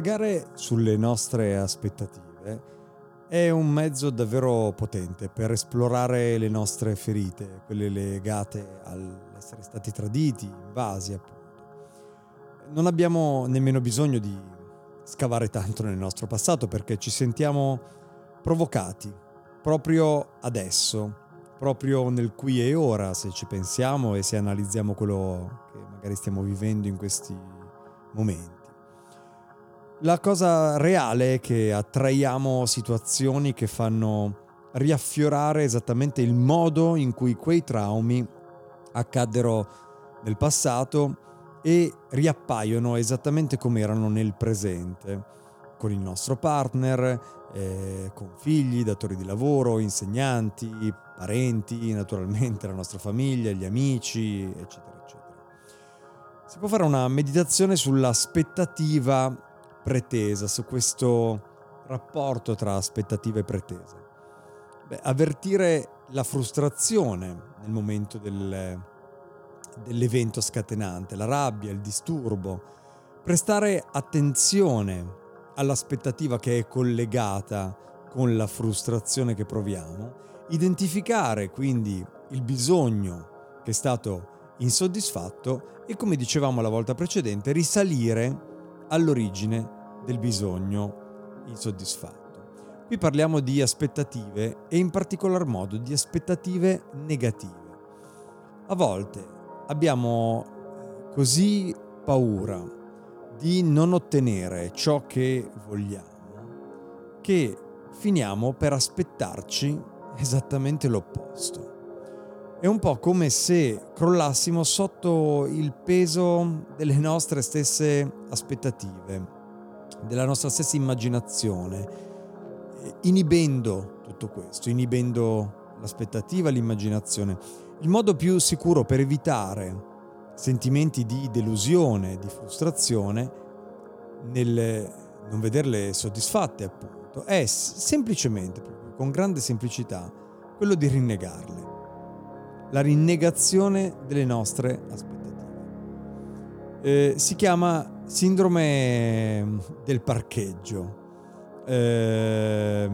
Indagare sulle nostre aspettative è un mezzo davvero potente per esplorare le nostre ferite, quelle legate all'essere stati traditi, invasi appunto. Non abbiamo nemmeno bisogno di scavare tanto nel nostro passato perché ci sentiamo provocati proprio adesso, proprio nel qui e ora, se ci pensiamo e se analizziamo quello che magari stiamo vivendo in questi momenti. La cosa reale è che attraiamo situazioni che fanno riaffiorare esattamente il modo in cui quei traumi accaddero nel passato e riappaiono esattamente come erano nel presente, con il nostro partner, eh, con figli, datori di lavoro, insegnanti, parenti, naturalmente la nostra famiglia, gli amici, eccetera, eccetera. Si può fare una meditazione sull'aspettativa pretesa, su questo rapporto tra aspettative e pretese. Beh, avvertire la frustrazione nel momento del, dell'evento scatenante, la rabbia, il disturbo, prestare attenzione all'aspettativa che è collegata con la frustrazione che proviamo, identificare quindi il bisogno che è stato insoddisfatto e come dicevamo la volta precedente risalire all'origine del bisogno insoddisfatto. Qui parliamo di aspettative e in particolar modo di aspettative negative. A volte abbiamo eh, così paura di non ottenere ciò che vogliamo che finiamo per aspettarci esattamente l'opposto. È un po' come se crollassimo sotto il peso delle nostre stesse aspettative, della nostra stessa immaginazione, inibendo tutto questo, inibendo l'aspettativa, l'immaginazione. Il modo più sicuro per evitare sentimenti di delusione, di frustrazione, nel non vederle soddisfatte appunto, è semplicemente, con grande semplicità, quello di rinnegarle la rinnegazione delle nostre aspettative. Eh, si chiama sindrome del parcheggio. Eh,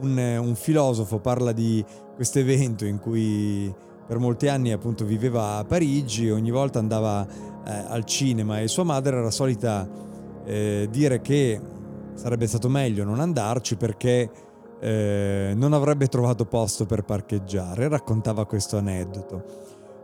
un, un, filosofo parla di questo evento in cui per molti anni appunto viveva a Parigi, ogni volta andava eh, al cinema e sua madre era solita eh, dire che sarebbe stato meglio non andarci perché eh, non avrebbe trovato posto per parcheggiare, raccontava questo aneddoto.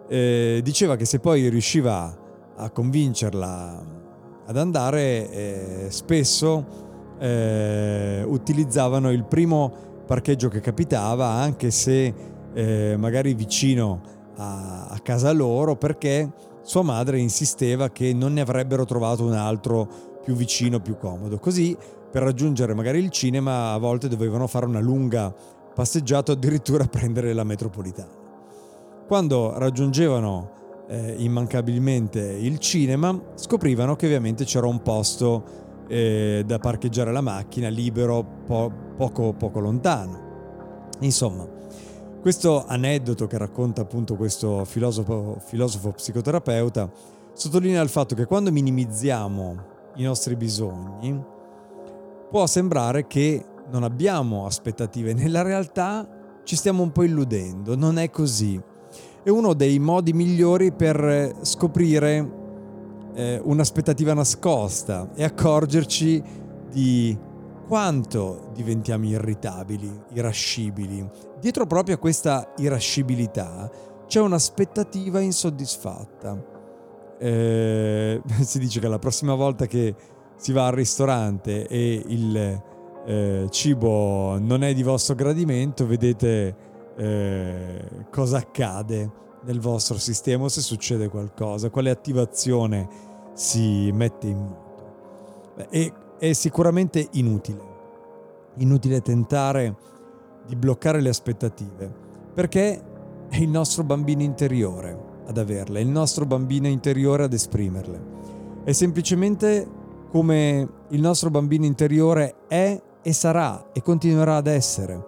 Eh, diceva che se poi riusciva a convincerla ad andare, eh, spesso eh, utilizzavano il primo parcheggio che capitava, anche se eh, magari vicino a, a casa loro, perché sua madre insisteva che non ne avrebbero trovato un altro più vicino, più comodo. Così per raggiungere magari il cinema a volte dovevano fare una lunga passeggiato addirittura prendere la metropolitana. Quando raggiungevano eh, immancabilmente il cinema, scoprivano che ovviamente c'era un posto eh, da parcheggiare la macchina libero po- poco, poco lontano. Insomma, questo aneddoto che racconta appunto questo filosofo, filosofo psicoterapeuta sottolinea il fatto che quando minimizziamo i nostri bisogni può sembrare che non abbiamo aspettative, nella realtà ci stiamo un po' illudendo, non è così. È uno dei modi migliori per scoprire eh, un'aspettativa nascosta e accorgerci di quanto diventiamo irritabili, irascibili. Dietro proprio a questa irascibilità c'è un'aspettativa insoddisfatta. Eh, si dice che la prossima volta che si va al ristorante e il eh, cibo non è di vostro gradimento, vedete eh, cosa accade nel vostro sistema se succede qualcosa, quale attivazione si mette in moto. Beh, è sicuramente inutile, inutile tentare di bloccare le aspettative, perché è il nostro bambino interiore ad averle, è il nostro bambino interiore ad esprimerle. È semplicemente come il nostro bambino interiore è e sarà e continuerà ad essere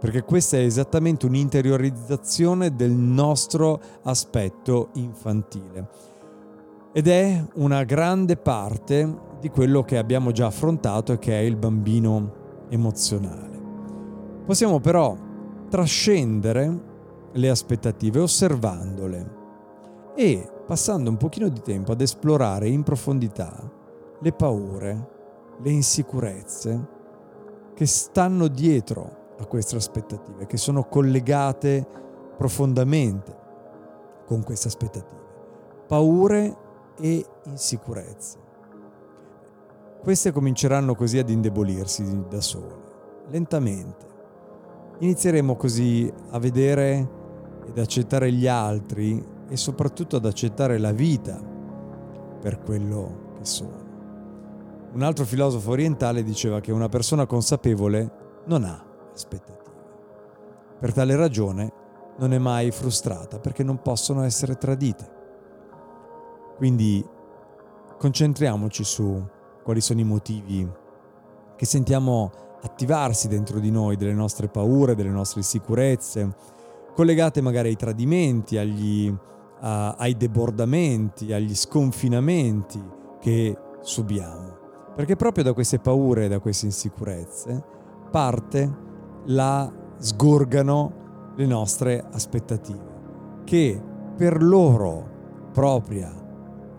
perché questa è esattamente un'interiorizzazione del nostro aspetto infantile ed è una grande parte di quello che abbiamo già affrontato e che è il bambino emozionale. Possiamo però trascendere le aspettative osservandole e passando un pochino di tempo ad esplorare in profondità le paure, le insicurezze che stanno dietro a queste aspettative, che sono collegate profondamente con queste aspettative. Paure e insicurezze. Queste cominceranno così ad indebolirsi da sole, lentamente. Inizieremo così a vedere ed accettare gli altri e soprattutto ad accettare la vita per quello che sono. Un altro filosofo orientale diceva che una persona consapevole non ha aspettative. Per tale ragione non è mai frustrata perché non possono essere tradite. Quindi concentriamoci su quali sono i motivi che sentiamo attivarsi dentro di noi, delle nostre paure, delle nostre insicurezze, collegate magari ai tradimenti, agli, a, ai debordamenti, agli sconfinamenti che subiamo. Perché proprio da queste paure da queste insicurezze parte la sgorgano le nostre aspettative, che per loro propria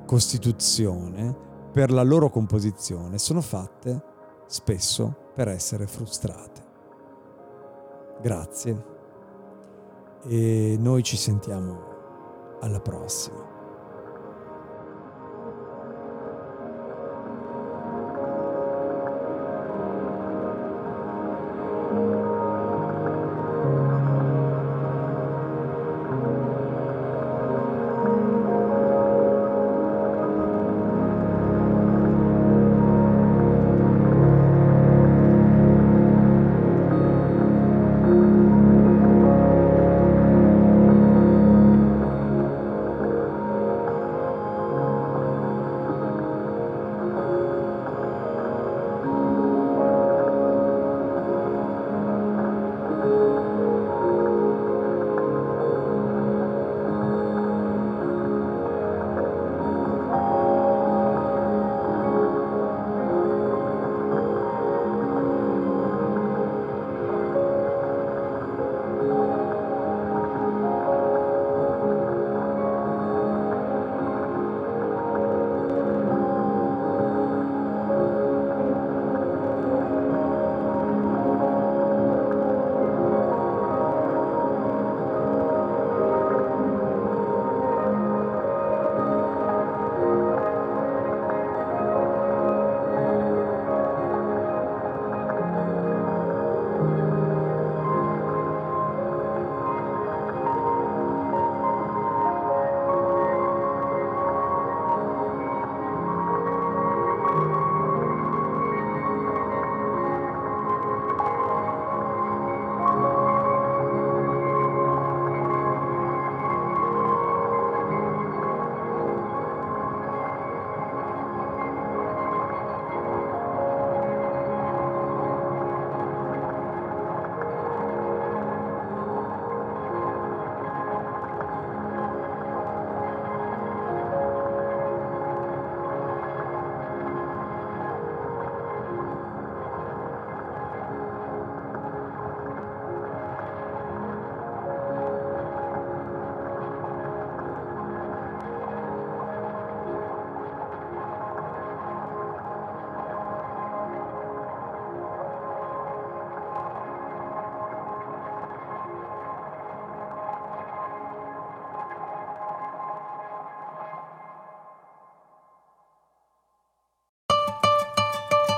costituzione, per la loro composizione, sono fatte spesso per essere frustrate. Grazie e noi ci sentiamo alla prossima.